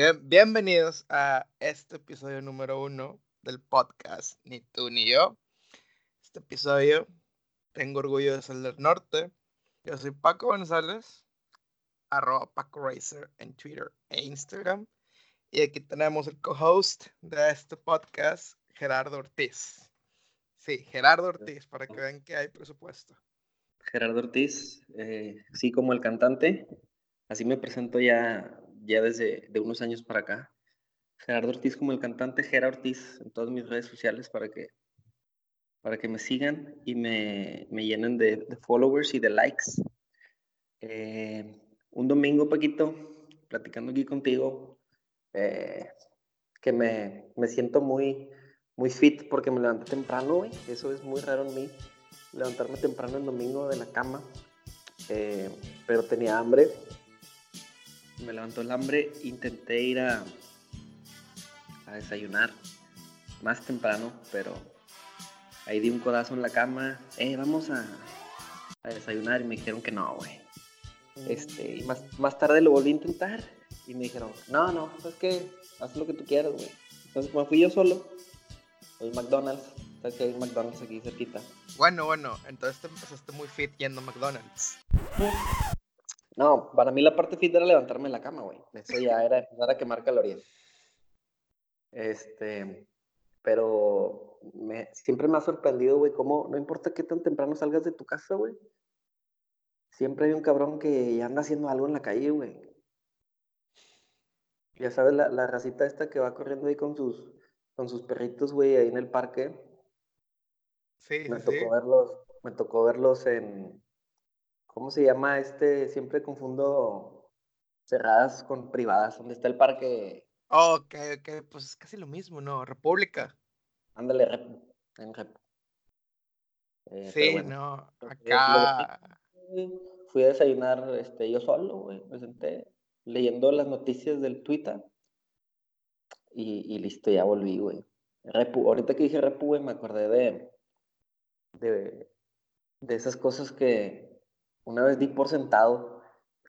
Bien, bienvenidos a este episodio número uno del podcast Ni tú ni yo. Este episodio tengo orgullo de ser del norte. Yo soy Paco González, arroba Paco Racer en Twitter e Instagram. Y aquí tenemos el co-host de este podcast, Gerardo Ortiz. Sí, Gerardo Ortiz, para que vean que hay presupuesto. Gerardo Ortiz, eh, sí como el cantante, así me presento ya ya desde de unos años para acá. Gerardo Ortiz como el cantante, Gerardo Ortiz en todas mis redes sociales para que, para que me sigan y me, me llenen de, followers y de likes. Eh, un domingo, Paquito, platicando aquí contigo, eh, que me, me, siento muy, muy fit porque me levanté temprano, güey. Eso es muy raro en mí, levantarme temprano el domingo de la cama. Eh, pero tenía hambre me levantó el hambre, intenté ir a, a desayunar más temprano, pero ahí di un codazo en la cama, eh, vamos a, a desayunar y me dijeron que no, güey. Este, y más, más tarde lo volví a intentar y me dijeron, no, no, es que haz lo que tú quieras, güey. Entonces, como fui yo solo, el McDonald's, sabes que hay un McDonald's aquí cerquita. Bueno, bueno, entonces te empezaste muy fit yendo a McDonald's. No, para mí la parte fit era levantarme en la cama, güey. Eso ya era empezar a quemar calorías. Este, pero me, siempre me ha sorprendido, güey, cómo no importa qué tan temprano salgas de tu casa, güey. Siempre hay un cabrón que ya anda haciendo algo en la calle, güey. Ya sabes, la, la racita esta que va corriendo ahí con sus, con sus perritos, güey, ahí en el parque. Sí, me sí. tocó verlos, me tocó verlos en, ¿Cómo se llama este? Siempre confundo cerradas con privadas. ¿Dónde está el parque? Oh, ok, ok, pues es casi lo mismo, ¿no? República. Ándale, rep, en rep. Eh, sí, no, acá. Fui a desayunar este, yo solo, güey. Me senté leyendo las noticias del Twitter. Y, y listo, ya volví, güey. Repu, ahorita que dije Repu, güey, me acordé de, de, de esas cosas que, una vez di por sentado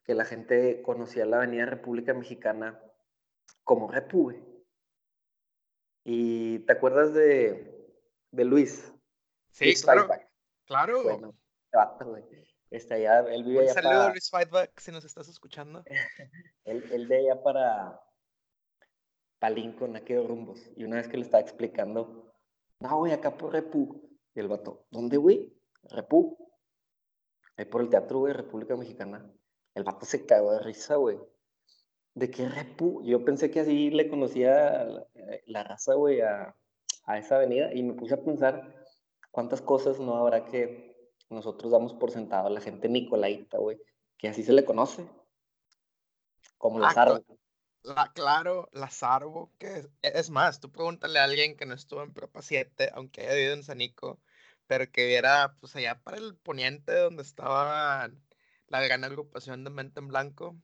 que la gente conocía la Avenida República Mexicana como Repu, ¿Y te acuerdas de, de Luis? Sí, claro. Claro. Bueno, Este, allá, él vive Un saludo a Luis Fightback si nos estás escuchando. él, él de allá para, para Lincoln, aquellos rumbos. Y una vez que le estaba explicando, no, güey, acá por Repu. Y el vato, ¿dónde, güey? Repu ahí por el teatro, güey, República Mexicana. El vato se cagó de risa, güey. ¿De qué repu? Yo pensé que así le conocía la, raza, güey, a, a, esa avenida y me puse a pensar cuántas cosas no habrá que nosotros damos por sentado a la gente Nicolaita, güey, que así se le conoce. Como la ah, La, claro, Lazarbo, que es, es, más, tú pregúntale a alguien que no estuvo en Prepa 7, aunque haya vivido en Sanico, pero que viera pues allá para el poniente donde estaba la gran agrupación de Mente en Blanco,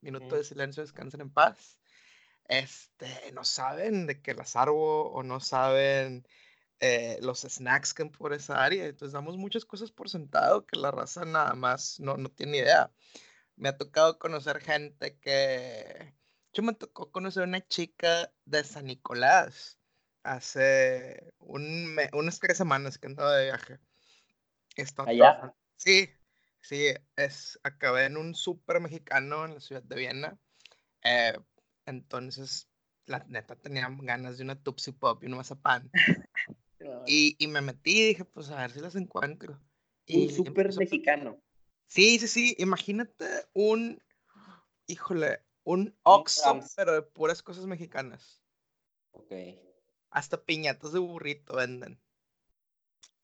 Minuto de Silencio, Descansen en Paz, este, no saben de qué las arbo o no saben eh, los snacks que hay por esa área, entonces damos muchas cosas por sentado que la raza nada más no, no tiene idea. Me ha tocado conocer gente que... Yo me tocó conocer una chica de San Nicolás, hace un unas tres semanas que andaba de viaje. Está ¿Allá? Sí, sí, es, acabé en un súper mexicano en la ciudad de Viena. Eh, entonces, la neta tenía ganas de una Tupsi Pop y un mazapán. y, y me metí y dije, pues a ver si las encuentro. un súper mexicano. Sí, sí, sí. Imagínate un, híjole, un Oxxo, pero de puras cosas mexicanas. Ok. Hasta piñatas de burrito venden.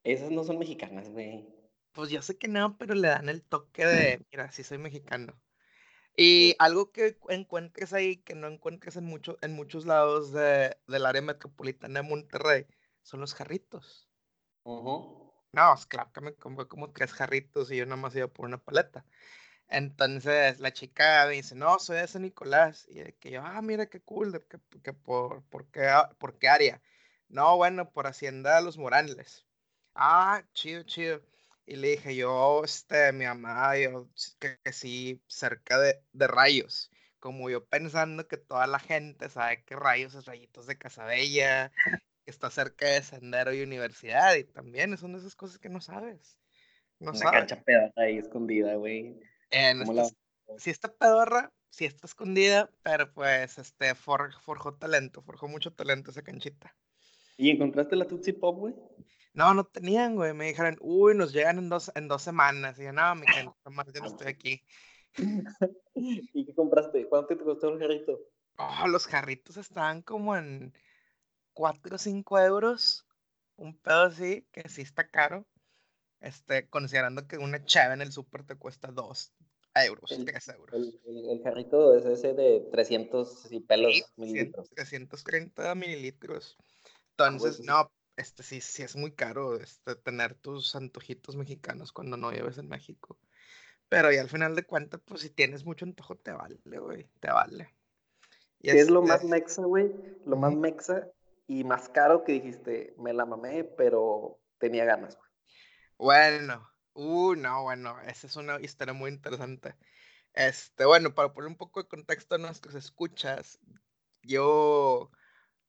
Esas no son mexicanas, güey. Pues yo sé que no, pero le dan el toque de, mira, sí soy mexicano. Y algo que encuentres ahí que no encuentres en, mucho, en muchos lados de, del área metropolitana de Monterrey son los jarritos. No, es claro que me compré como tres jarritos y yo nada más iba por una paleta. Entonces la chica me dice, no, soy de San Nicolás. Y que yo, ah, mira qué cool, que, por, por, qué, por qué área. No, bueno, por Hacienda de los Morales. Ah, chido, chido. Y le dije, yo, este, mi mamá, yo, que, sí, cerca de, de Rayos. como yo pensando que toda la gente sabe qué rayos es Rayitos de Casabella, que está cerca de Sendero y Universidad, y también son de esas cosas que no sabes. No Una cancha pedorra ahí escondida, güey. Si está pedorra, si está escondida, pero pues este forjó talento, forjó mucho talento esa canchita. ¿Y encontraste la Tutsi Pop, güey? No, no tenían, güey. Me dijeron, uy, nos llegan en dos, en dos semanas. Y yo, no, mi gente, más yo no estoy aquí. ¿Y qué compraste? ¿Cuánto te costó el jarrito? Oh, los jarritos estaban como en 4 o 5 euros. Un pedo así, que sí está caro. Este, considerando que una chave en el súper te cuesta 2 euros, 3 euros. El, jarrito es ese de 300 y pelos mililitros. 330 mililitros. Ah, Entonces, no, este sí, sí es muy caro este, tener tus antojitos mexicanos cuando no vives en México. Pero y al final de cuentas, pues si tienes mucho antojo, te vale, güey, te vale. Y ¿Qué es lo más mexa, güey? Lo más mexa y más caro que dijiste, me la mamé, pero tenía ganas, güey. Bueno, uh, no, bueno, esa es una historia muy interesante. Este, bueno, para poner un poco de contexto a nuestros escuchas, yo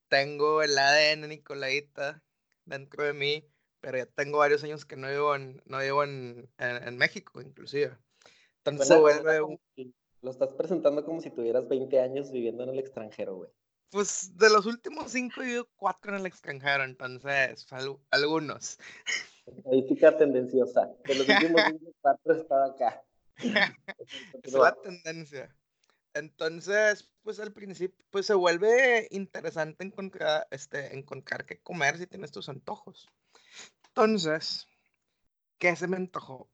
tengo el ADN Nicolaita dentro de mí, pero ya tengo varios años que no vivo en, no vivo en, en, México, inclusive. Entonces Lo estás presentando como si tuvieras 20 años viviendo en el extranjero, güey. Pues de los últimos cinco he vivido cuatro en el extranjero, entonces algunos. Estadística tendenciosa. De los últimos cuatro estaba acá. es la tendencia. Entonces, pues al principio, pues se vuelve interesante encontrar, este, encontrar qué comer si tienes tus antojos. Entonces, ¿qué se me antojó?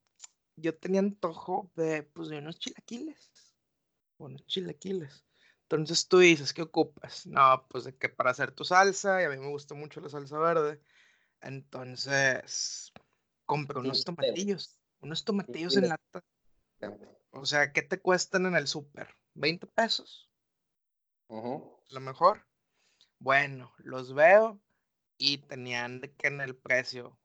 Yo tenía antojo de, pues, de unos chilaquiles. Unos chilaquiles. Entonces tú dices, ¿qué ocupas? No, pues de que para hacer tu salsa, y a mí me gusta mucho la salsa verde. Entonces, compré unos tomatillos, unos tomatillos en lata. O sea, ¿qué te cuestan en el súper? 20 pesos. Lo mejor. Bueno, los veo y tenían de que en el precio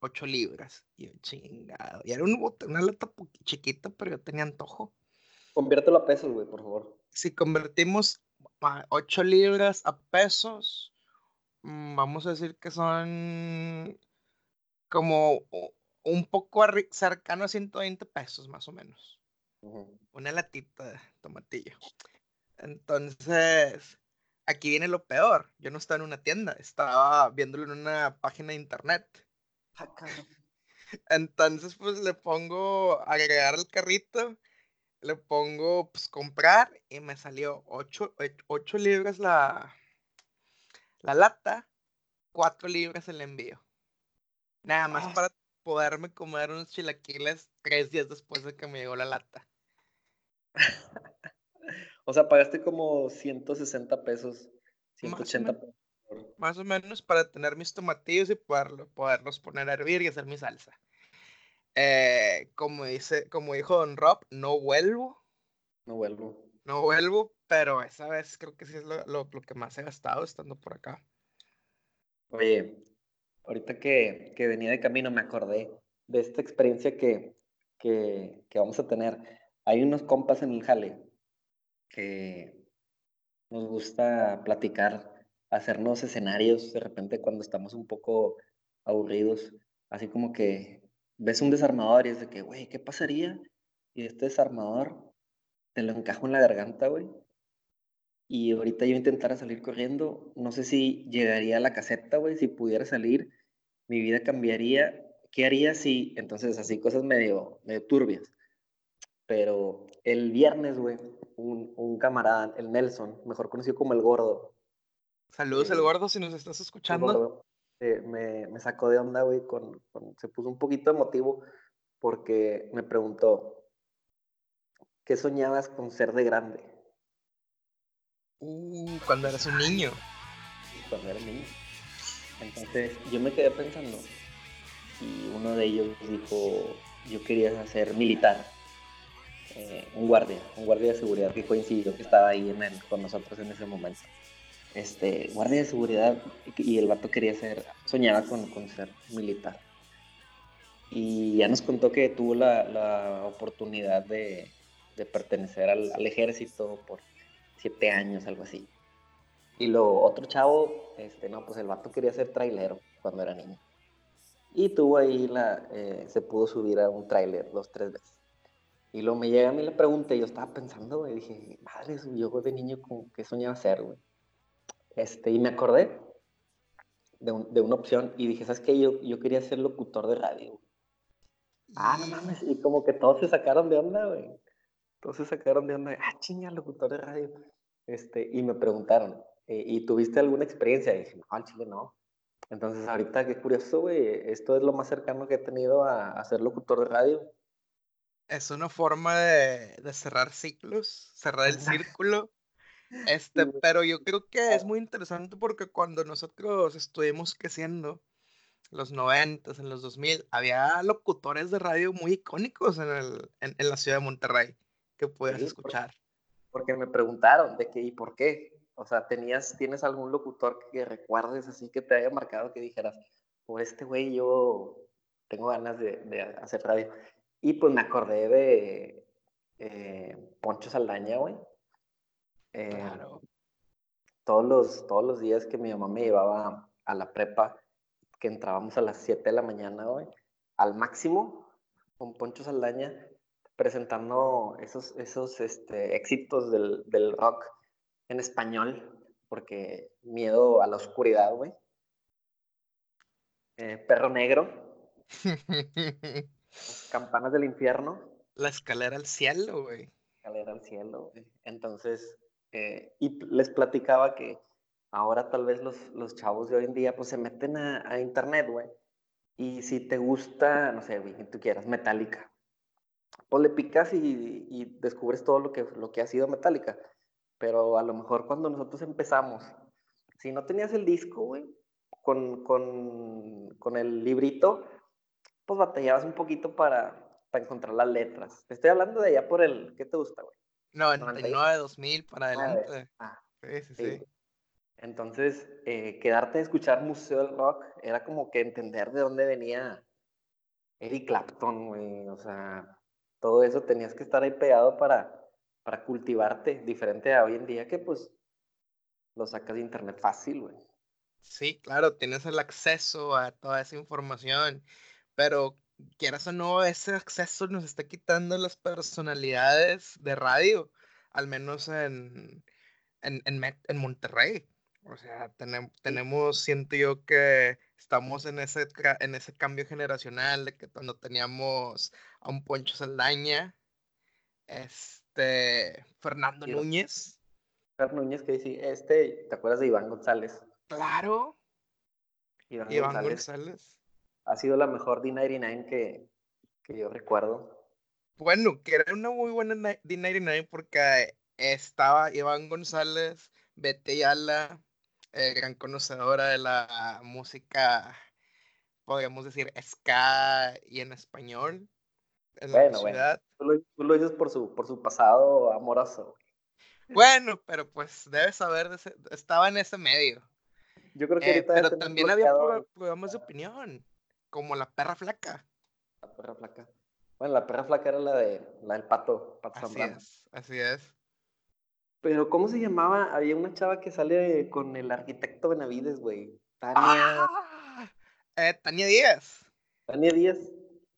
8 libras. Y yo, chingado. Y era una lata chiquita, pero yo tenía antojo. Conviértelo a pesos, güey, por favor. Si convertimos 8 libras a pesos, vamos a decir que son como un poco cercano a 120 pesos, más o menos. Una latita de tomatillo. Entonces, aquí viene lo peor. Yo no estaba en una tienda, estaba viéndolo en una página de internet. Ah, Entonces, pues le pongo agregar al carrito, le pongo pues comprar y me salió 8, libras la, la lata, 4 libras el envío. Nada más ah. para poderme comer unos chilaquiles tres días después de que me llegó la lata. o sea, pagaste como 160 pesos, 180 pesos. Más o menos para tener mis tomatillos y poderlo, poderlos poner a hervir y hacer mi salsa. Eh, como, dice, como dijo Don Rob, no vuelvo. No vuelvo. No vuelvo, pero esa vez creo que sí es lo, lo, que más he gastado estando por acá. Oye, ahorita que, que, venía de camino me acordé de esta experiencia que, que, que vamos a tener hay unos compas en el jale que nos gusta platicar, hacernos escenarios de repente cuando estamos un poco aburridos, así como que ves un desarmador y es de que, güey, ¿qué pasaría? Y este desarmador te lo encajo en la garganta, güey. Y ahorita yo intentara salir corriendo, no sé si llegaría a la caseta, güey, si pudiera salir, mi vida cambiaría. ¿Qué haría si, entonces, así cosas medio, medio turbias? Pero el viernes, güey, un, un, camarada, el Nelson, mejor conocido como el Gordo. Saludos, el eh, Gordo, si nos estás escuchando. Eh, me, me, sacó de onda, güey, con, se puso un poquito emotivo porque me preguntó, ¿qué soñabas con ser de grande? Uh, cuando eras un niño. Cuando era niño. Entonces yo me quedé pensando y uno de ellos dijo, yo quería ser militar. Eh, un guardia, un guardia de seguridad que coincidió que estaba ahí con nosotros en ese momento. Este, guardia de seguridad y el vato quería ser, soñaba con, ser militar. Y ya nos contó que tuvo la, oportunidad de, de pertenecer al, al, ejército por siete años, algo así. Y lo otro chavo, este, no, pues el vato quería ser trailero cuando era niño. Y tuvo ahí la, eh, se pudo subir a un trailer dos, tres veces. Y luego me llega a mí la pregunta y yo estaba pensando, güey, dije, madre, yo de niño como que soñaba ser, güey. Este, y me acordé de, un, de, una opción y dije, ¿sabes qué? Yo, yo quería ser locutor de radio. Ah, no mames, y como que todos se sacaron de onda, güey. Todos se sacaron de onda, ah, chinga, locutor de radio. Este, y me preguntaron, eh, ¿y tuviste alguna experiencia? Y dije, no, al chile no. Entonces, ahorita qué curioso, güey, esto es lo más cercano que he tenido a, a ser locutor de radio. Es una forma de, de cerrar ciclos, cerrar el círculo. Este, pero yo creo que es muy interesante porque cuando nosotros estuvimos creciendo, los 90, en los 2000, había locutores de radio muy icónicos en, el, en, en la ciudad de Monterrey que puedes sí, escuchar. Porque, porque me preguntaron de qué y por qué. O sea, ¿tenías, ¿tienes algún locutor que recuerdes así que te haya marcado que dijeras, por este güey yo tengo ganas de, de, hacer radio? Y pues me acordé de eh, Poncho Saldaña, güey. Eh, claro. Todos los, todos los días que mi mamá me llevaba a la prepa, que entrábamos a las 7 de la mañana, güey, al máximo, con Poncho Saldaña, presentando esos, esos este, éxitos del, del rock en español, porque miedo a la oscuridad, güey. Eh, perro negro. campanas del infierno. La escalera al cielo, güey. Escalera al cielo, güey. Entonces, eh, y les platicaba que ahora tal vez los, los, chavos de hoy en día pues se meten a, a internet, güey. Y si te gusta, no sé, güey, que tú quieras, Metallica, pues le picas y, y, descubres todo lo que, lo que ha sido Metallica pero a lo mejor cuando nosotros empezamos, si no tenías el disco, güey, con, con, con, el librito, pues batallabas un poquito para, para encontrar las letras. Te estoy hablando de allá por el, ¿qué te gusta, güey? 99, 2000 para adelante. Ah, sí, sí, sí. sí. Entonces, eh, quedarte a escuchar Museo del Rock era como que entender de dónde venía Eric Clapton, güey. O sea, todo eso tenías que estar ahí pegado para, para cultivarte, diferente a hoy en día que pues lo sacas de internet fácil, güey. Sí, claro, tienes el acceso a toda esa información, pero quieras o no, ese acceso nos está quitando las personalidades de radio, al menos en, en, en, en Monterrey. O sea, tenemos, tenemos, siento yo que estamos en ese, en ese cambio generacional de que cuando teníamos a un Poncho Saldaña, es, este, Fernando. Núñez. Fernando Núñez que dice, este, ¿te acuerdas de Iván González? Claro. Iván, Iván González. González. Ha sido la mejor D99 que, que yo recuerdo. Bueno, que era una muy buena D99 porque estaba Iván González, Bete Yala, eh, gran conocedora de la música, podríamos decir, ska y en español en bueno, la bueno. Tú lo, tú lo, dices por su, por su pasado amoroso. Bueno, pero pues debes saber, de ese, estaba en ese medio. Yo creo que eh, pero también había pro, programas de opinión, como La Perra Flaca. La Perra Flaca. Bueno, La Perra Flaca era la, de, la del pato, pato así Zambrano. es, así es. Pero, ¿cómo se llamaba? Había una chava que sale con el arquitecto Benavides, güey. Tania. ¡Ah! Eh, Tania Díaz. Tania Díaz.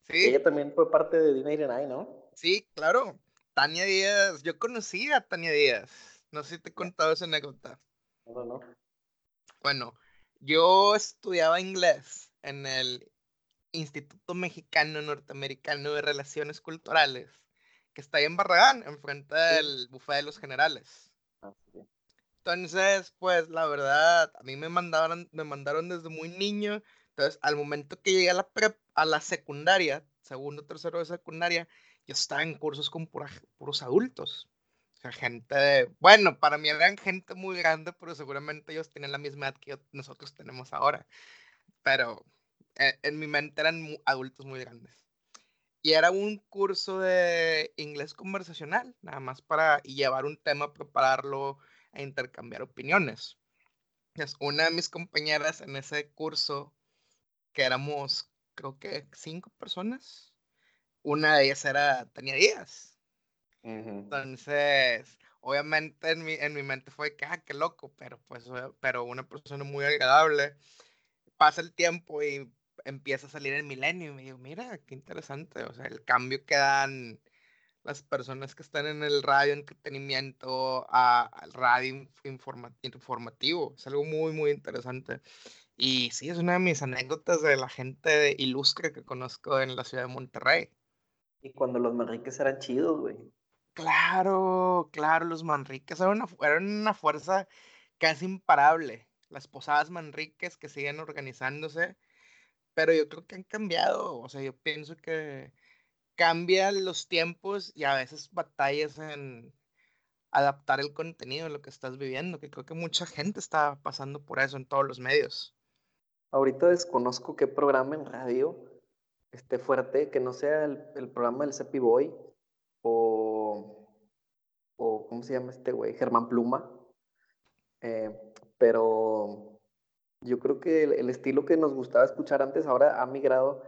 Sí. Ella también fue parte de D99, ¿no? Sí, claro. Tania Díaz, yo conocí a Tania Díaz. No sé si te he contado esa anécdota. No, no. Bueno, yo estudiaba inglés en el Instituto Mexicano Norteamericano de Relaciones Culturales, que está ahí en Barragán, enfrente del sí. Buffet de los Generales. Ah, sí. Entonces, pues la verdad, a mí me mandaron, me mandaron desde muy niño. Entonces, al momento que llegué a la prep, a la secundaria, segundo, tercero de secundaria, yo estaba en cursos con puros adultos. O sea, gente bueno, para mí eran gente muy grande, pero seguramente ellos tienen la misma edad que nosotros tenemos ahora. Pero eh, en mi mente eran adultos muy grandes. Y era un curso de inglés conversacional, nada más para llevar un tema, prepararlo e intercambiar opiniones. Una de mis compañeras en ese curso, que éramos creo que cinco personas. Una de ellas era Tania Díaz. Entonces, obviamente en mi, en mi mente fue que, ah, qué loco, pero pues, pero una persona muy agradable. Pasa el tiempo y empieza a salir el milenio y me digo, mira, qué interesante, o sea, el cambio que dan las personas que están en el radio entretenimiento al radio informativo, es algo muy, muy interesante. Y sí, es una de mis anécdotas de la gente ilustre que conozco en la ciudad de Monterrey. Y cuando los Manriques eran chidos, güey. Claro, claro, los Manriques eran una, eran una fuerza casi imparable. Las posadas Manriques que siguen organizándose pero yo creo que han cambiado, o sea, yo pienso que cambian los tiempos y a veces batallas en adaptar el contenido a lo que estás viviendo, que creo que mucha gente está pasando por eso en todos los medios. Ahorita desconozco qué programa en radio esté fuerte, que no sea el, programa del Cepi Boy o, o, ¿cómo se llama este güey? Germán Pluma. Eh, pero yo creo que el, estilo que nos gustaba escuchar antes ahora ha migrado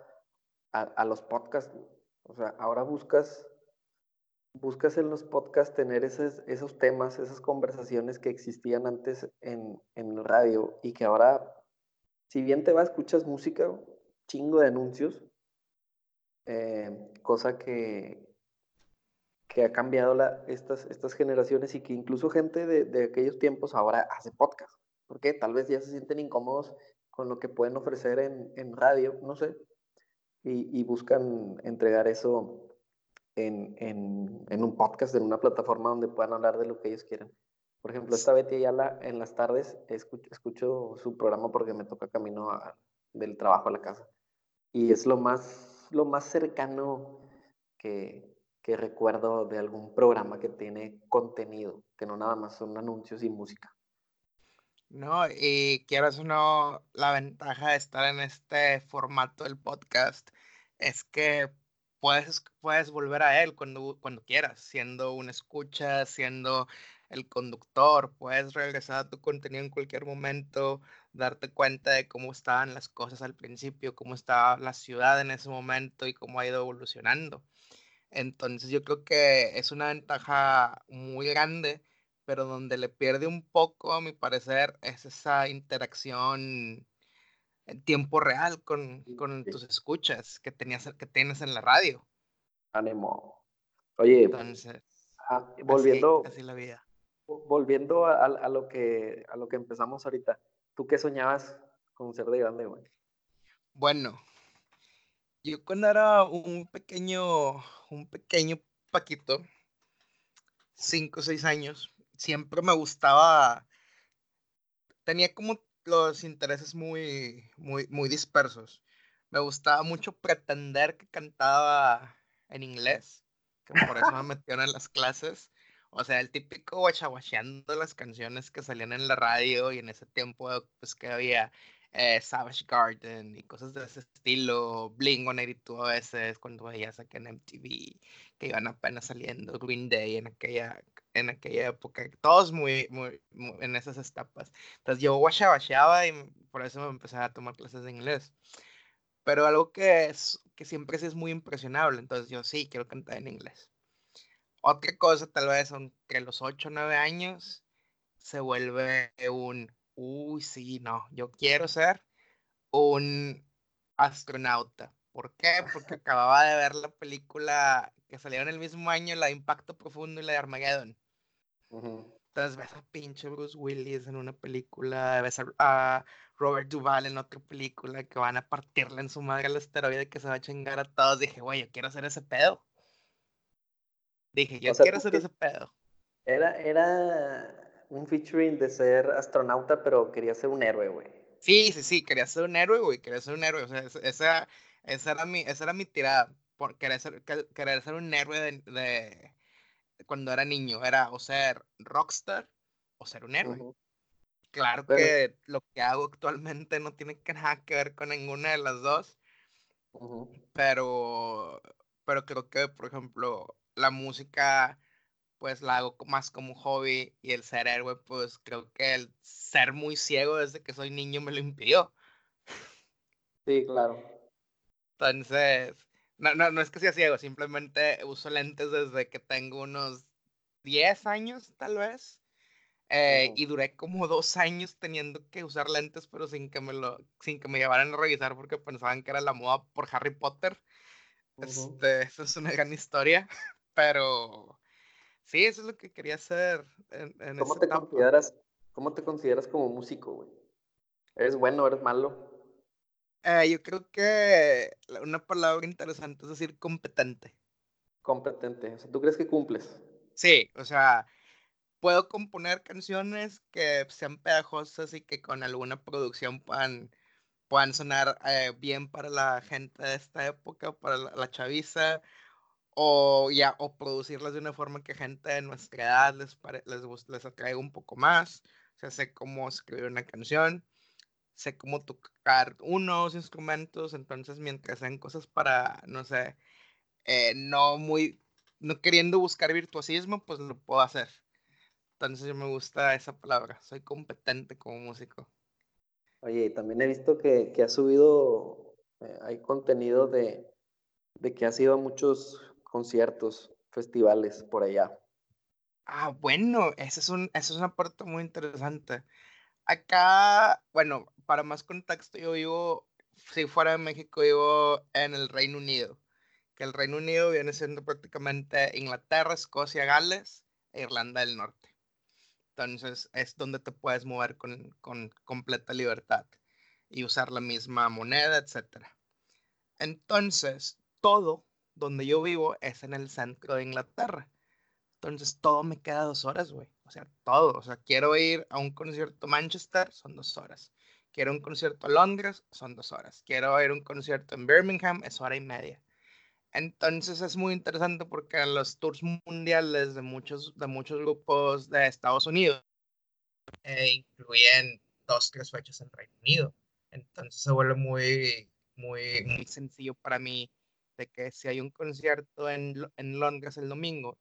a, los podcasts. O sea, ahora buscas, buscas en los podcasts tener esos, esos temas, esas conversaciones que existían antes en, en radio y que ahora, si bien te va, escuchas música, chingo de anuncios, eh, cosa que, que ha cambiado estas, estas generaciones y que incluso gente de, de aquellos tiempos ahora hace podcast porque tal vez ya se sienten incómodos con lo que pueden ofrecer en, en radio, no sé, y, y buscan entregar eso en, en, en, un podcast, en una plataforma donde puedan hablar de lo que ellos quieran. Por ejemplo, esta Betty Ayala en las tardes escucho, escucho su programa porque me toca camino del trabajo a la casa. Y es lo más, lo más cercano que, que recuerdo de algún programa que tiene contenido, que no nada más son anuncios y música. No, y quieras o no, la ventaja de estar en este formato del podcast es que puedes, puedes volver a él cuando, cuando quieras, siendo una escucha, siendo el conductor, puedes regresar a tu contenido en cualquier momento, darte cuenta de cómo estaban las cosas al principio, cómo estaba la ciudad en ese momento y cómo ha ido evolucionando. Entonces yo creo que es una ventaja muy grande pero donde le pierde un poco, a mi parecer, es esa interacción en tiempo real con, con tus escuchas que, tenías, que tienes en la radio. Ánimo. Oye, Entonces, ah, volviendo, así, la vida. Volviendo a, a, lo que, a lo que empezamos ahorita, ¿tú qué soñabas con ser de grande, güey? Bueno, yo cuando era un pequeño, un pequeño Paquito, cinco o seis años, siempre me gustaba, tenía como los intereses muy, muy, muy dispersos. Me gustaba mucho pretender que cantaba en inglés, que por eso me metieron en las clases. O sea, el típico guachaguacheando las canciones que salían en la radio y en ese tiempo, pues que había eh, Savage Garden y cosas de ese estilo, Bling 182 a veces, cuando veías aquí en MTV, que iban apenas saliendo, Green Day en aquella, en aquella época, todos muy, muy, en esas etapas. Entonces yo guachaguacheaba y por eso me empecé a tomar clases de inglés. Pero algo que, es, que siempre es muy impresionable, entonces yo sí, quiero cantar en inglés. Otra cosa, tal vez, entre los 8 o 9 años, se vuelve un uy, sí, no, yo quiero ser un astronauta. ¿Por qué? Porque acababa de ver la película que salieron el mismo año, la de Impacto Profundo y la de Armageddon. Entonces ves a pinche Bruce Willis en una película, ves a, Robert Duvall en otra película que van a partirle en su madre al asteroide que se va a chingar a todos. Dije, güey, yo quiero hacer ese pedo. Dije, yo quiero hacer ese pedo. Era, era un featuring de ser astronauta, pero quería ser un héroe, güey. Sí, sí, sí, quería ser un héroe, güey, quería ser un héroe. O sea, esa, esa, era, mi, esa era mi tirada, por querer ser, querer ser un héroe de, cuando era niño. Era o ser rockstar o ser un héroe. Claro que lo que hago actualmente no tiene que nada que ver con ninguna de las dos. Pero, pero creo que, por ejemplo, la música pues la hago más como un hobby y el ser héroe, pues creo que el ser muy ciego desde que soy niño me lo impidió. Sí, claro. Entonces, No, no, no es que sea ciego, simplemente uso lentes desde que tengo unos 10 años, tal vez. Eh, y duré como dos años teniendo que usar lentes, pero sin que me lo, sin que me llevaran a revisar porque pensaban que era la moda por Harry Potter. Este, eso es una gran historia, pero sí, eso es lo que quería hacer. En, ¿Cómo, te consideras, ¿Cómo te consideras como músico, güey? ¿Eres bueno, eres malo? Eh, yo creo que una palabra interesante es decir competente. Competente. O sea, ¿tú crees que cumples? Sí, o sea, puedo componer canciones que sean pegajosas y que con alguna producción puedan, puedan sonar eh, bien para la gente de esta época, para la, chaviza, o ya, o producirlas de una forma que gente de nuestra edad les, les, les atraiga un poco más. O sea, sé cómo escribir una canción sé cómo tocar unos instrumentos, entonces mientras sean cosas para, no sé, eh, no muy, no queriendo buscar virtuosismo, pues lo puedo hacer. Entonces me gusta esa palabra, soy competente como músico. Oye, también he visto que, que has subido, eh, hay contenido de, de que has ido a muchos conciertos, festivales por allá. Ah, bueno, ese es un, esa es una parte muy interesante. Acá, bueno, para más contexto, yo vivo, si fuera de México, vivo en el Reino Unido, que el Reino Unido viene siendo prácticamente Inglaterra, Escocia, Gales e Irlanda del Norte. Entonces es donde te puedes mover con, con completa libertad y usar la misma moneda, etc. Entonces, todo donde yo vivo es en el centro de Inglaterra. Entonces todo me queda dos horas, güey. O sea, todo. O sea, quiero ir a un concierto Manchester, son dos horas. Quiero un concierto a Londres, son dos horas. Quiero ir a un concierto en Birmingham, es hora y media. Entonces es muy interesante porque en los tours mundiales de muchos, de muchos grupos de Estados Unidos eh, incluyen dos, tres fechas en Reino Unido. Entonces se vuelve muy, muy, muy sencillo para mí de que si hay un concierto en, en Londres el domingo,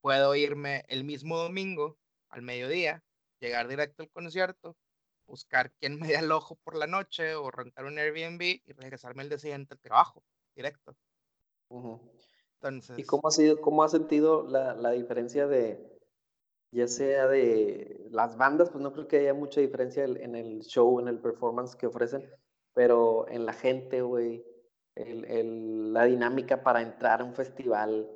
puedo irme el mismo domingo al mediodía, llegar directo al concierto, buscar quién me dé el ojo por la noche o rentar un Airbnb y regresarme el día siguiente al trabajo, directo. Entonces, ¿Y cómo ha, sido, cómo ha sentido la, la, diferencia de, ya sea de las bandas, pues no creo que haya mucha diferencia en el show, en el performance que ofrecen, pero en la gente, güey, la dinámica para entrar a un festival,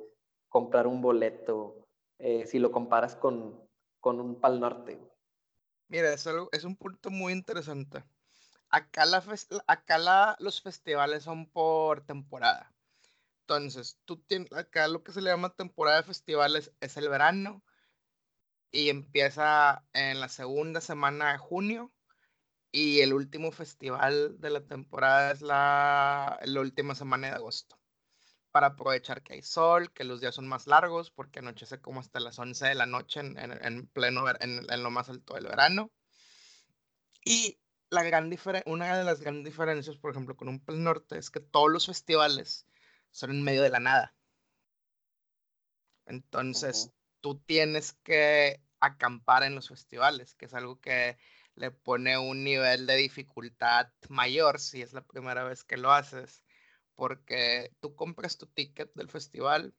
comprar un boleto, eh, si lo comparas con, con un Pal Norte. Mira, es, es un punto muy interesante. Acá, la, acá los festivales son por temporada. Entonces, tú tienes, acá lo que se le llama temporada de festivales es el verano y empieza en la segunda semana de junio y el último festival de la temporada es la, la última semana de agosto para aprovechar que hay sol, que los días son más largos, porque anochece como hasta las 11 de la noche en, en, pleno, en, en, lo más alto del verano. Y la gran una de las grandes diferencias, por ejemplo, con un Pal Norte es que todos los festivales son en medio de la nada. Entonces, tú tienes que acampar en los festivales, que es algo que le pone un nivel de dificultad mayor si es la primera vez que lo haces porque tú compras tu ticket del festival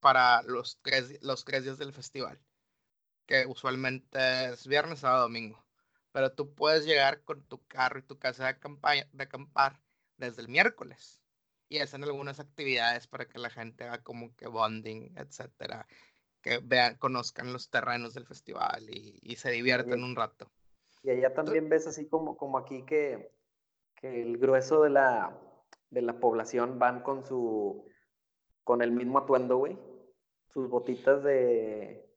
para los tres, los tres días del festival, que usualmente es viernes, sábado, domingo. Pero tú puedes llegar con tu carro y tu casa de, de acampar desde el miércoles y hacen algunas actividades para que la gente haga como que bonding, etcétera, que vean, conozcan los terrenos del festival y, y se diviertan un rato. Y allá también ves así como, como aquí que, que el grueso de la, de la población van con su, con el mismo atuendo, güey. Sus botitas de,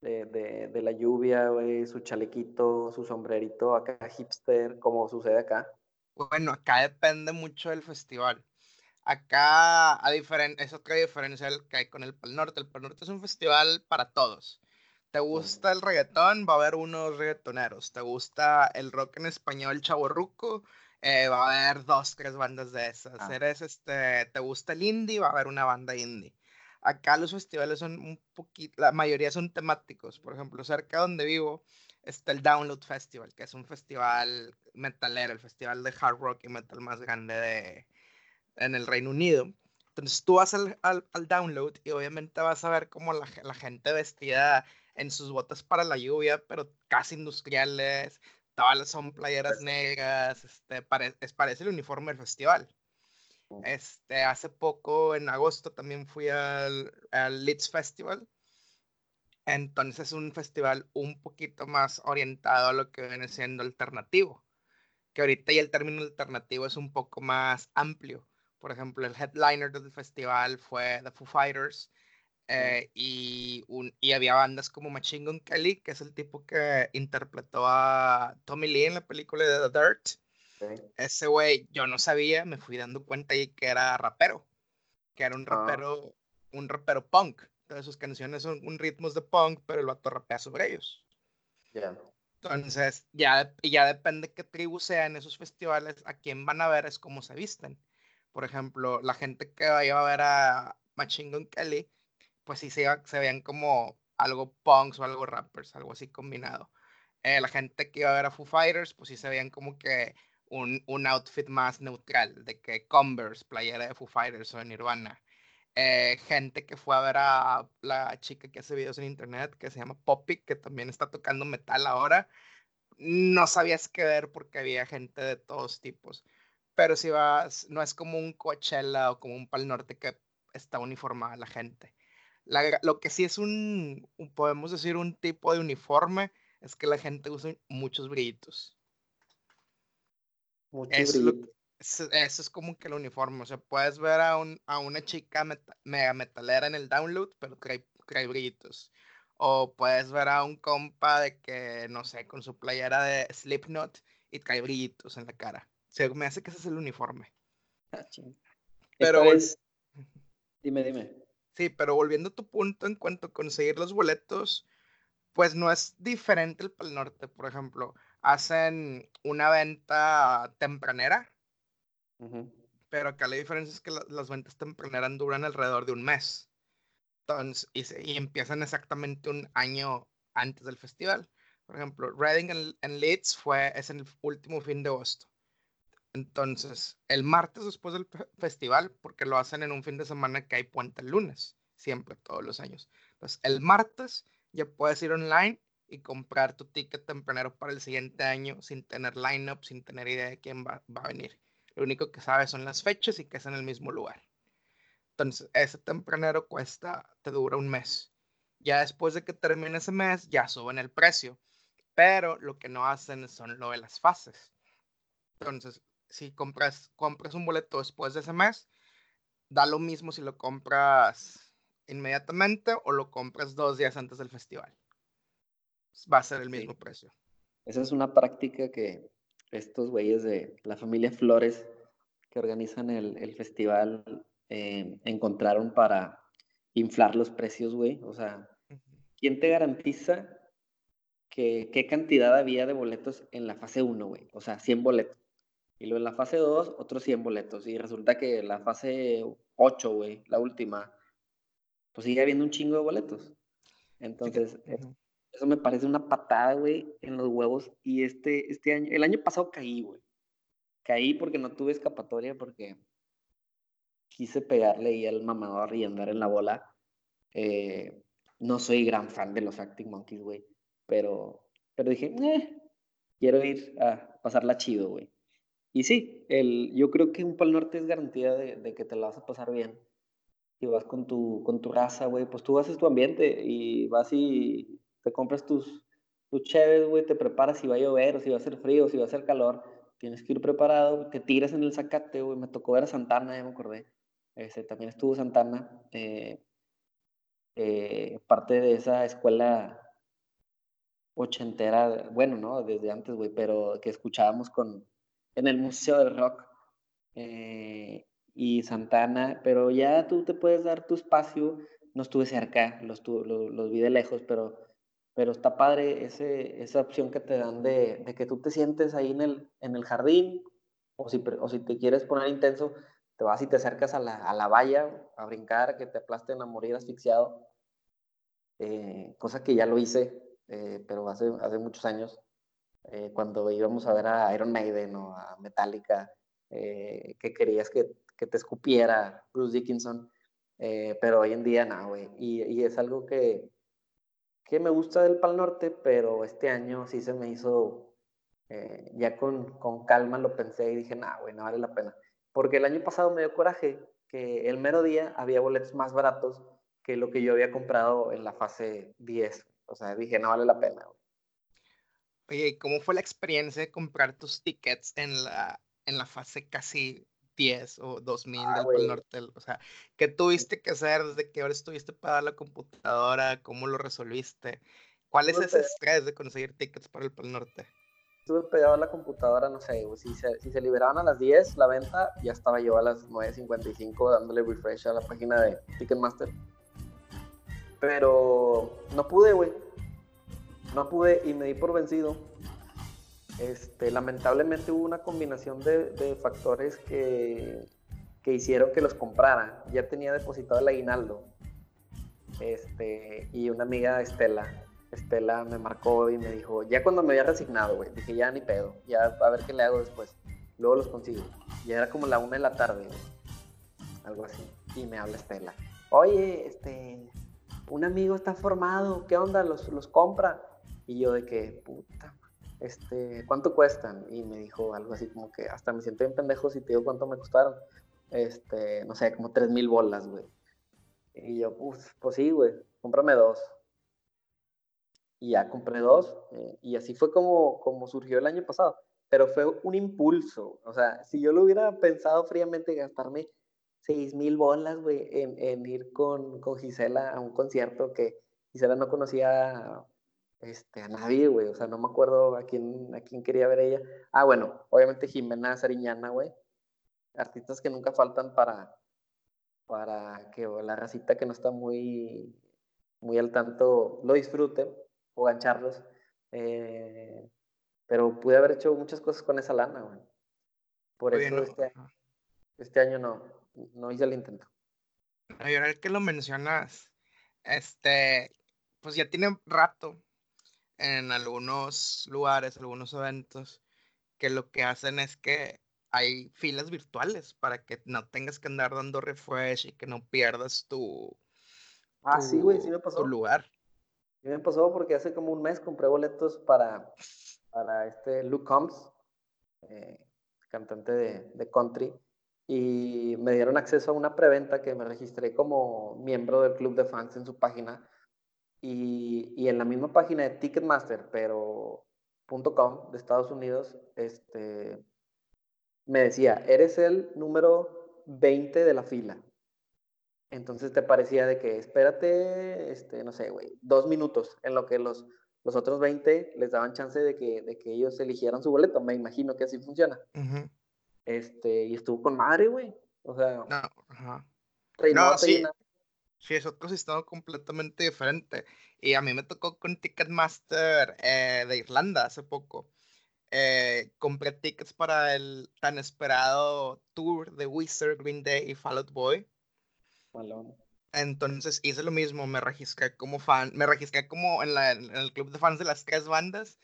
de, de, la lluvia, güey, su chalequito, su sombrerito acá hipster, como sucede acá. Bueno, acá depende mucho del festival. Acá a es otra diferencia que hay con el Pal Norte. El Pal Norte es un festival para todos. ¿Te gusta el reggaetón? Va a haber unos reggaetoneros. ¿Te gusta el rock en español chaborruco? Eh, va a haber dos, tres bandas de esas. Ah. Eres, este, ¿Te gusta el indie? Va a haber una banda indie. Acá los festivales son un poquito, la mayoría son temáticos. Por ejemplo, cerca de donde vivo está el Download Festival, que es un festival metalero, el festival de hard rock y metal más grande de, en el Reino Unido. Entonces tú vas al, al, download y obviamente vas a ver como la, la, gente vestida en sus botas para la lluvia, pero casi industriales, todas son playeras negras, este, es, parece el uniforme del festival. Este, hace poco, en agosto, también fui al, al Leeds Festival. Entonces es un festival un poquito más orientado a lo que viene siendo alternativo. Que ahorita ya el término alternativo es un poco más amplio. Por ejemplo, el headliner del festival fue The Foo Fighters. Eh, y, un, y había bandas como Machine Gun Kelly, que es el tipo que interpretó a Tommy Lee en la película de The Dirt. Ese güey, yo no sabía, me fui dando cuenta ahí que era rapero, que era un ah. rapero, un rapero punk. Todas sus canciones son un ritmos de punk, pero el vato rapea sobre ellos. Entonces, ya, ya depende qué tribu sea en esos festivales, a quién van a ver es cómo se visten. Por ejemplo, la gente que vaya a ver a Machine Gun Kelly, pues sí se, se vean como algo punks o algo rappers, algo así combinado. Eh, la gente que iba a ver a Foo Fighters, pues sí se veían como que un, un, outfit más neutral, de que Converse, playera de Foo Fighters o de Nirvana. Eh, gente que fue a ver a la chica que hace videos en internet, que se llama Poppy, que también está tocando metal ahora. No sabías qué ver porque había gente de todos tipos. Pero si vas, no es como un Coachella o como un Pal Norte que está uniformada la gente. lo que sí es un, podemos decir, un tipo de uniforme es que la gente usa muchos brillitos. Eso, es como que el uniforme. O sea, puedes ver a, un, a una chica mega metalera en el download, pero trae, trae brillitos. O puedes ver a un compa de que, no sé, con su playera de Slipknot y trae brillitos en la cara. O sea, me hace que ese es el uniforme. Ah, pero. Es... Dime, dime. Sí, pero volviendo a tu punto en cuanto a conseguir los boletos, pues no es diferente el Pal Norte, por ejemplo hacen una venta tempranera, pero acá la diferencia es que las ventas tempraneras duran alrededor de un mes. Entonces, y, empiezan exactamente un año antes del festival. Por ejemplo, Reading en, Leeds fue, es en el último fin de agosto. Entonces, el martes después del festival, porque lo hacen en un fin de semana que hay puente el lunes, siempre, todos los años. Entonces, el martes ya puedes ir online y comprar tu ticket tempranero para el siguiente año sin tener line-up, sin tener idea de quién va, a venir. Lo único que sabes son las fechas y que es en el mismo lugar. Entonces, ese tempranero cuesta, te dura un mes. Ya después de que termine ese mes, ya suben el precio. Pero lo que no hacen son lo de las fases. Entonces, si compras, compras un boleto después de ese mes, da lo mismo si lo compras inmediatamente o lo compras dos días antes del festival va a ser el mismo precio. Esa es una práctica que estos güeyes de la familia Flores que organizan el, festival eh, encontraron para inflar los precios, güey. O sea, ¿quién te garantiza que qué cantidad había de boletos en la fase 1, güey? O sea, 100 boletos. Y luego en la fase 2, otros 100 boletos. Y resulta que la fase 8, güey, la última, pues sigue habiendo un chingo de boletos. Entonces, eso me parece una patada, güey, en los huevos. Y este, este año, el año pasado caí, güey. Caí porque no tuve escapatoria, porque quise pegarle ahí al mamador y andar en la bola. Eh, no soy gran fan de los Acting Monkeys, güey. Pero, pero dije, eh, quiero ir a pasarla chido, güey. Y sí, el, yo creo que un Pal Norte es garantía de, de, que te la vas a pasar bien. Si vas con tu, con tu raza, güey, pues tú haces tu ambiente y vas y te compras tus, tus cheves, güey, te preparas si va a llover, o si va a hacer frío, o si va a hacer calor, tienes que ir preparado, te tiras en el zacate, güey, me tocó ver a Santana, ya me acordé, ese, también estuvo Santana, eh, eh, parte de esa escuela ochentera, bueno, ¿no? Desde antes, güey, pero que escuchábamos con, en el Museo del Rock, eh, y Santana, pero ya tú te puedes dar tu espacio, no estuve cerca, los, los, los vi de lejos, pero pero está padre ese, esa opción que te dan de, de, que tú te sientes ahí en el, en el jardín, o si, o si te quieres poner intenso, te vas y te acercas a la, a la valla a brincar, que te aplasten a morir asfixiado, eh, cosa que ya lo hice, eh, pero hace, hace muchos años, eh, cuando íbamos a ver a Iron Maiden o a Metallica, que querías que, que te escupiera Bruce Dickinson, eh, pero hoy en día no, güey. Y, y, es algo que, que me gusta del Pal Norte, pero este año sí se me hizo, eh, ya con, con, calma lo pensé y dije, nah, güey, no vale la pena. Porque el año pasado me dio coraje que el mero día había boletos más baratos que lo que yo había comprado en la fase 10. O sea, dije, no vale la pena. Güey. Oye, ¿cómo fue la experiencia de comprar tus tickets en la, en la fase casi 10 o 2000 ah, del Pal Norte? O sea, ¿qué tuviste que hacer desde que ahora estuviste para la computadora? ¿Cómo lo resolviste? ¿Cuál es ese estrés de conseguir tickets para el Pal Norte? Estuve pegado a la computadora, no sé, si se, si se liberaban a las 10 la venta, ya estaba yo a las 9.55 dándole refresh a la página de Ticketmaster. Pero no pude, güey no pude y me di por vencido. Este, lamentablemente hubo una combinación de, factores que, que, hicieron que los comprara. Ya tenía depositado el aguinaldo. Este, y una amiga, Estela, Estela me marcó y me dijo, ya cuando me había resignado, güey, dije, ya ni pedo, ya a ver qué le hago después. Luego los consigo. Ya era como la una de la tarde, algo así. Y me habla Estela. Oye, este, un amigo está formado, ¿qué onda? ¿Los, los compra? Y yo de que, puta, este, ¿cuánto cuestan? Y me dijo algo así como que hasta me siento en pendejo si te digo cuánto me costaron. Este, no sé, como tres mil bolas, güey. Y yo, pues, pues sí, güey, cómprame dos. Y ya compré dos. Eh, y así fue como, como surgió el año pasado. Pero fue un impulso. O sea, si yo lo hubiera pensado fríamente gastarme seis mil bolas, güey, en, en, ir con, con Gisela a un concierto que Gisela no conocía este, a nadie, güey. O sea, no me acuerdo a quién, a quién quería ver ella. Ah, bueno, obviamente Jimena Sariñana, güey. Artistas que nunca faltan para, para que la racita que no está muy, muy al tanto lo disfrute o gancharlos. Eh, pero pude haber hecho muchas cosas con esa lana, güey. Por eso este, este, año no, no hice el intento. Y ahora que lo mencionas, este, pues ya tiene rato en algunos lugares, algunos eventos, que lo que hacen es que hay filas virtuales para que no tengas que andar dando refresh y que no pierdas tu, ah, sí, güey, sí me pasó. lugar. Sí me pasó porque hace como un mes compré boletos para, para este Luke Combs, eh, cantante de, de, country, y me dieron acceso a una preventa que me registré como miembro del club de fans en su página y, y en la misma página de Ticketmaster, pero .com de Estados Unidos, este, me decía, eres el número 20 de la fila. Entonces te parecía de que espérate, este, no sé, güey, dos minutos en lo que los, los otros 20 les daban chance de que, de que ellos eligieran su boleto. Me imagino que así funciona. Este, y estuvo con madre, güey. O sea, no, ajá. no, sí. Sí, es otro sistema completamente diferente. Y a mí me tocó con Ticketmaster eh, de Irlanda hace poco. Eh, compré tickets para el tan esperado tour de Wizard, Green Day y Fall Out Boy. Entonces hice lo mismo, me registré como fan, me registré como en, la, en el club de fans de las tres bandas.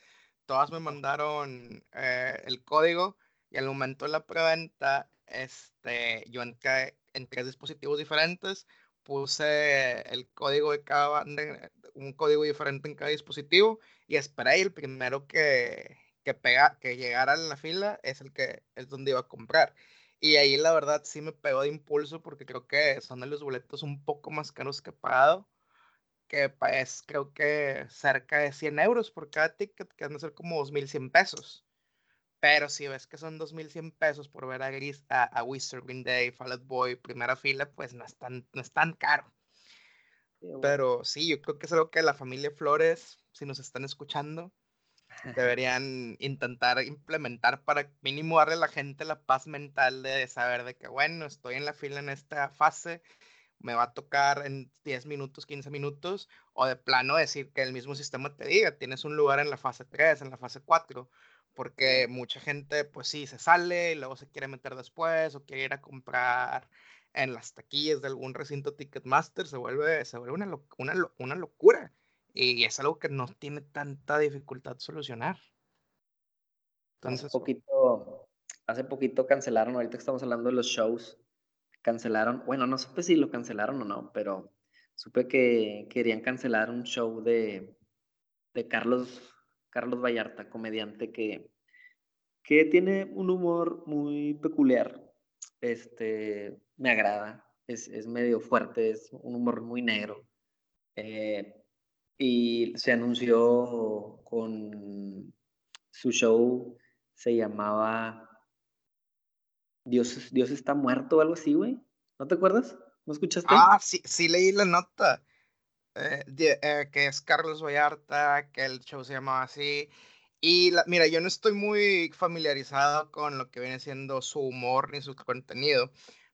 Todas me mandaron eh, el código y al momento de la preventa, este, yo entré en tres dispositivos diferentes puse el código de cada banda, un código diferente en cada dispositivo y esperé el primero que, que, pega, que llegara en la fila es el que es donde iba a comprar. Y ahí la verdad sí me pegó de impulso porque creo que son de los boletos un poco más caros que he pagado, que es creo que cerca de 100 euros por cada ticket, que van a ser como 2.100 pesos. Pero si ves que son 2.100 pesos por ver a, Gris, a, a Wizard, Green Day, Fall Out Boy, primera fila, pues no es tan, no es tan caro. Pero sí, yo creo que es algo que la familia Flores, si nos están escuchando, deberían intentar implementar para mínimo darle a la gente la paz mental de saber de que, bueno, estoy en la fila en esta fase, me va a tocar en 10 minutos, 15 minutos, o de plano decir que el mismo sistema te diga, tienes un lugar en la fase 3, en la fase 4, porque mucha gente, pues sí, se sale y luego se quiere meter después o quiere ir a comprar en las taquillas de algún recinto Ticketmaster, se vuelve, se vuelve una, una, una locura. Y es algo que no tiene tanta dificultad solucionar. Entonces, hace poquito, hace poquito cancelaron, ahorita estamos hablando de los shows, cancelaron, bueno, no supe si lo cancelaron o no, pero supe que querían cancelar un show de, de Carlos, Carlos Vallarta, comediante que, que tiene un humor muy peculiar. Este, me agrada, es, es medio fuerte, es un humor muy negro. Eh, y se anunció con su show, se llamaba Dios, Dios está muerto o algo así, güey. ¿No te acuerdas? ¿No escuchaste? Ah, sí, sí leí la nota. Eh, eh, que es Carlos Vallarta, que el show se llamaba así. Y mira, yo no estoy muy familiarizado con lo que viene siendo su humor ni su contenido,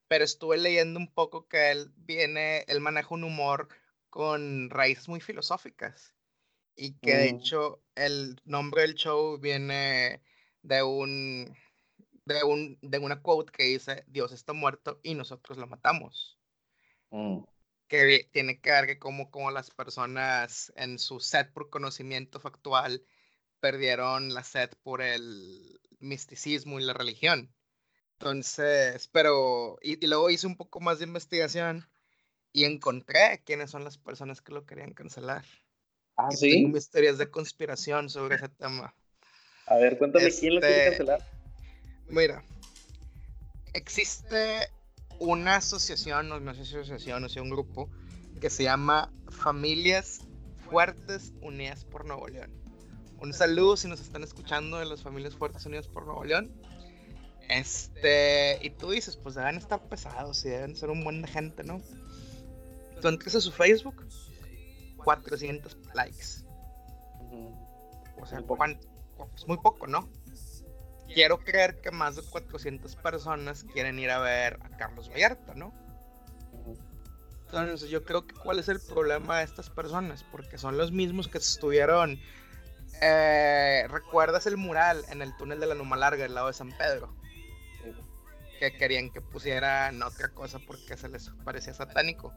pero estuve leyendo un poco que él viene, él maneja un humor con raíces muy filosóficas y que de mm. hecho el nombre del show viene de un de un de una quote que dice Dios está muerto y nosotros lo matamos. Mm. Que tiene que ver que como, como las personas en su sed por conocimiento factual perdieron la sed por el misticismo y la religión. Entonces, pero, y, y luego hice un poco más de investigación y encontré quiénes son las personas que lo querían cancelar. Ah, sí. Tengo misterias de conspiración sobre ese tema. A ver, cuéntame quién lo quiere este, cancelar. Mira, existe una asociación, no, no sé si asociación o sea un grupo, que se llama Familias Fuertes Unidas por Nuevo León. Un saludo si nos están escuchando de las Familias Fuertes Unidas por Nuevo León. Este, y tú dices, pues deben estar pesados y deben ser un buen de gente, ¿no? Tú entras a su Facebook, 400 likes. O sea, pues muy poco, ¿no? Quiero creer que más de 400 personas quieren ir a ver a Carlos Vallarta, ¿no? Entonces yo creo que cuál es el problema de estas personas, porque son los mismos que estuvieron... Eh, ¿Recuerdas el mural en el túnel de la Luma Larga, del lado de San Pedro? Que querían que pusieran otra cosa porque se les parecía satánico.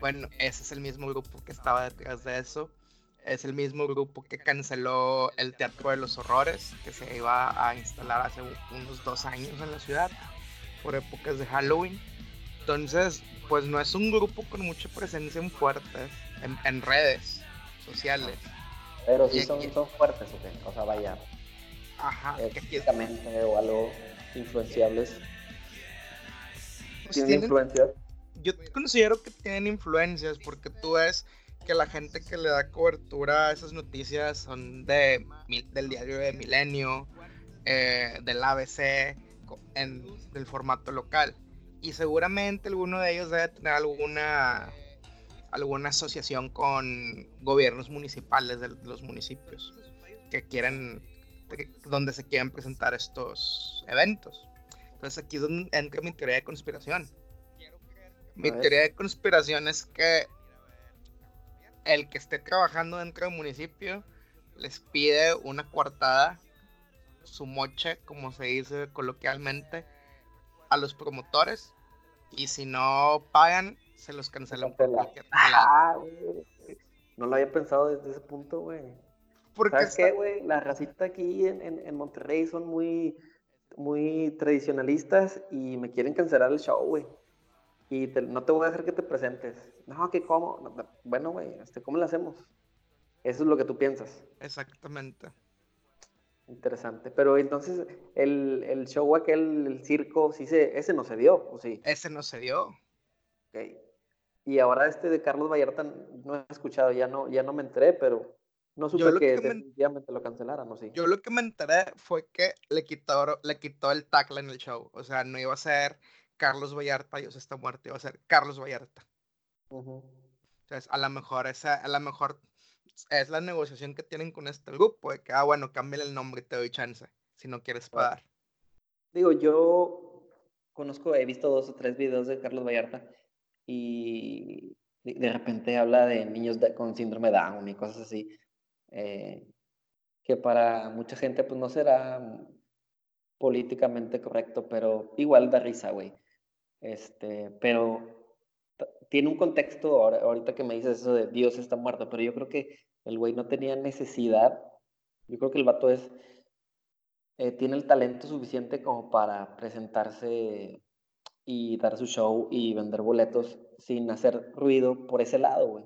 Bueno, ese es el mismo grupo que estaba detrás de eso. Es el mismo grupo que canceló el Teatro de los Horrores, que se iba a instalar hace unos dos años en la ciudad, por épocas de Halloween. Entonces, pues no es un grupo con mucha presencia en fuertes, en, redes sociales. Pero sí son, son, fuertes, o sea, vaya. Ajá. Físicamente o algo influenciables. Pues ¿Tienen influencias? yo considero que tienen influencias porque tú ves que la gente que le da cobertura a esas noticias son de, del diario de Milenio, eh, del ABC, en el formato local. Y seguramente alguno de ellos debe tener alguna, alguna asociación con gobiernos municipales de los municipios que quieren, donde se quieren presentar estos eventos. Entonces aquí es donde entra mi teoría de conspiración mi teoría de conspiración es que el que esté trabajando dentro del municipio les pide una coartada, su moche, como se dice coloquialmente, a los promotores y si no pagan, se los cancelan ah, no lo había pensado desde ese punto, güey. ¿Sabes qué, güey? La racita aquí en, en, Monterrey son muy, muy tradicionalistas y me quieren cancelar el show, güey y no te voy a dejar que te presentes. No, que cómo. bueno, güey, este, ¿cómo lo hacemos? Eso es lo que tú piensas. Exactamente. Interesante. Pero entonces, el, el show aquel, el circo, sí se, ese no se dio, ¿o sí? Ese no se dio. Ok. Y ahora este de Carlos Vallarta no he escuchado, ya no, ya no me enteré, pero no supe que, definitivamente lo cancelaran, ¿o sí? Yo lo que me enteré fue que le quitó, le quitó el tackle en el show. O sea, no iba a ser Carlos Vallarta, Dios está muerto, va a ser Carlos Vallarta. Entonces, a lo mejor esa, a lo mejor es la negociación que tienen con este grupo, de que, ah, bueno, cámbiale el nombre y te doy chance, si no quieres pagar. Digo, yo conozco, he visto dos o tres videos de Carlos Vallarta y de, repente habla de niños con síndrome de Down y cosas así, eh, que para mucha gente pues no será políticamente correcto, pero igual da risa, güey. Este, pero tiene un contexto, ahorita que me dices eso de Dios está muerto, pero yo creo que el güey no tenía necesidad. Yo creo que el vato es, eh, tiene el talento suficiente como para presentarse y dar su show y vender boletos sin hacer ruido por ese lado, güey.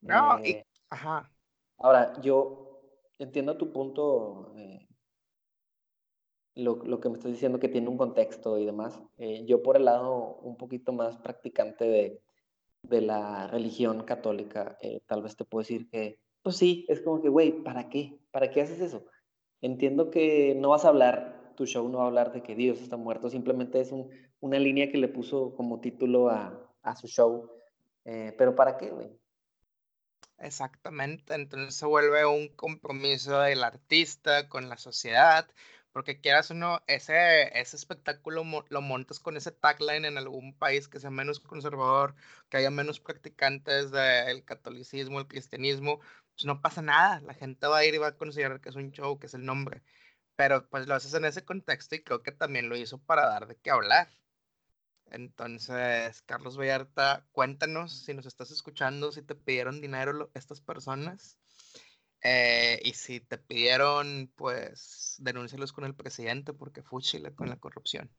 No, y, eh, ajá. Ahora, yo entiendo tu punto, eh, lo, lo, que me estás diciendo que tiene un contexto y demás. Eh, yo por el lado un poquito más practicante de, de la religión católica, tal vez te puedo decir que, pues sí, es como que, güey, ¿para qué? ¿Para qué haces eso? Entiendo que no vas a hablar, tu show no va a hablar de que Dios está muerto, simplemente es un, una línea que le puso como título a, a su show. pero ¿para qué, güey? Exactamente, entonces se vuelve un compromiso del artista con la sociedad, porque quieras o no, ese, ese espectáculo lo montas con ese tagline en algún país que sea menos conservador, que haya menos practicantes del catolicismo, el cristianismo, pues no pasa nada, la gente va a ir y va a considerar que es un show, que es el nombre, pero pues lo haces en ese contexto y creo que también lo hizo para dar de qué hablar. Entonces, Carlos Vallarta, cuéntanos si nos estás escuchando, si te pidieron dinero estas personas. Eh, y si te pidieron, pues denúncialos con el presidente porque fue Chile con la corrupción.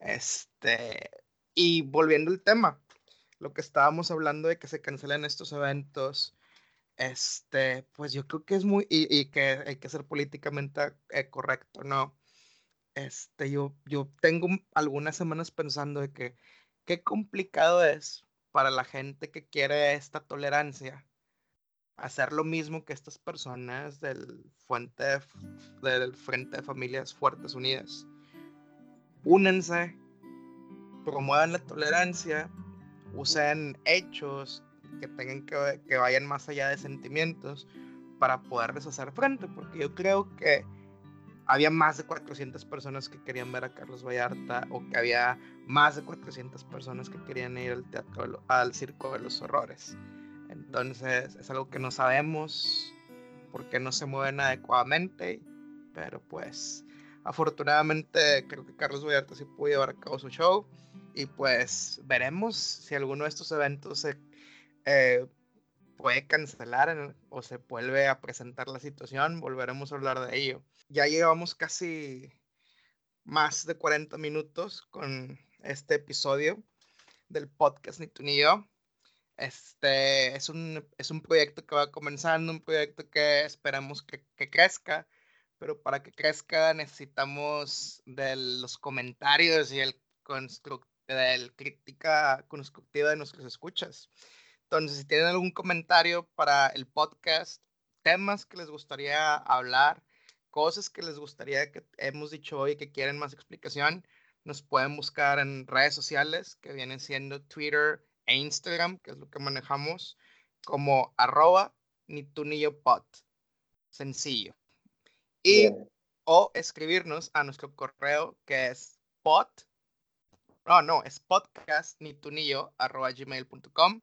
Este, y volviendo al tema, lo que estábamos hablando de que se cancelan estos eventos, este, pues yo creo que es muy, y, que hay que ser políticamente eh, correcto, ¿no? este, yo, yo tengo algunas semanas pensando de que qué complicado es para la gente que quiere esta tolerancia hacer lo mismo que estas personas del, fuente, del Frente de Familias Fuertes Unidas. Únense, promuevan la tolerancia, usen hechos que tengan que, que vayan más allá de sentimientos para poderles hacer frente, porque yo creo que había más de 400 personas que querían ver a Carlos Vallarta o que había más de 400 personas que querían ir al teatro al circo de los horrores. Entonces es algo que no sabemos porque no se mueven adecuadamente, pero pues afortunadamente creo que Carlos Vallarta sí pudo llevar a cabo su show y pues veremos si alguno de estos eventos se eh, puede cancelar o se vuelve a presentar la situación, volveremos a hablar de ello ya llevamos casi más de 40 minutos con este episodio del podcast Ni tú ni yo. Este es un, es un proyecto que va comenzando, un proyecto que esperamos que, que crezca, pero para que crezca necesitamos de los comentarios y el del crítica constructiva de nuestros escuchas. Entonces, si tienen algún comentario para el podcast, temas que les gustaría hablar, cosas que les gustaría que hemos dicho hoy que quieren más explicación, nos pueden buscar en redes sociales que vienen siendo Twitter e Instagram, que es lo que manejamos, como arroba ni tú ni yo pot. Sencillo. Y o escribirnos a nuestro correo que es pot. No, no, es podcast ni tú ni yo arroba gmail.com.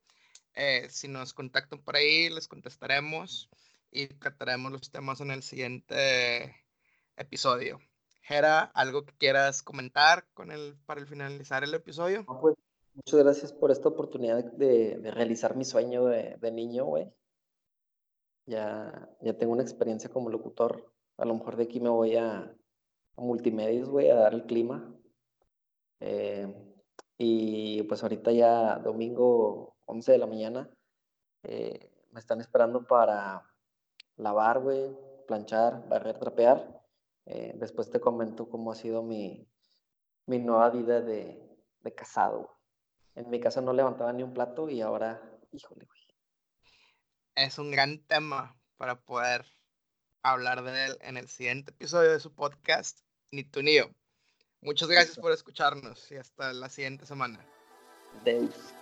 Eh, si nos contactan por ahí, les contestaremos y trataremos los temas en el siguiente episodio. Gera, ¿algo que quieras comentar con el, para el finalizar el episodio? pues, muchas gracias por esta oportunidad de, de realizar mi sueño de, de niño, güey. Ya, ya tengo una experiencia como locutor. A lo mejor de aquí me voy a, a multimedios, güey, a dar el clima. Eh, y pues ahorita ya domingo 11 de la mañana eh, me están esperando para lavar, güey, planchar, barrer, trapear. Eh, después te comento cómo ha sido mi, mi nueva vida de, de casado. En mi casa no levantaba ni un plato y ahora, híjole, güey. Es un gran tema para poder hablar de él en el siguiente episodio de su podcast, Ni tú ni yo. Muchas gracias por escucharnos y hasta la siguiente semana. Deus.